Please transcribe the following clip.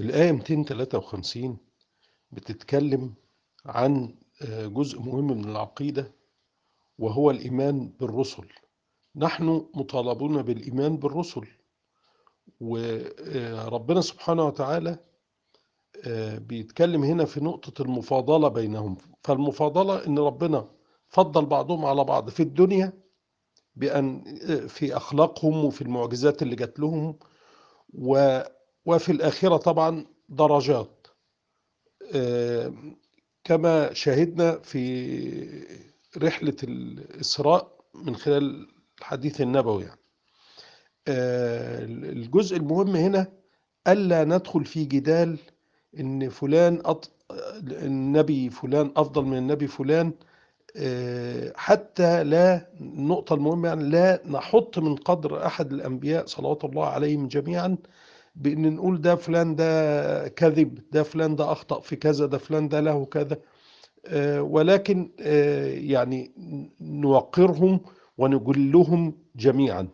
الآية 253 بتتكلم عن آه، جزء مهم من العقيدة وهو الإيمان بالرسل. نحن مطالبون بالإيمان بالرسل وربنا سبحانه وتعالى آه، بيتكلم هنا في نقطة المفاضلة بينهم. فالمفاضلة إن ربنا فضل بعضهم على بعض في الدنيا بأن آه، في أخلاقهم وفي المعجزات اللي جات لهم و وفي الآخرة طبعا درجات. آه، كما شهدنا في رحلة الإسراء من خلال الحديث النبوي يعني. آه، الجزء المهم هنا ألا ندخل في جدال إن فلان أط... النبي فلان أفضل من النبي فلان. آه، حتى لا النقطة المهمة يعني لا نحط من قدر أحد الأنبياء صلوات الله عليهم جميعا بأن نقول ده فلان ده كذب ده فلان ده أخطأ في كذا ده فلان ده له كذا. آه، ولكن آه، يعني نوقرهم ونجلهم جميعا.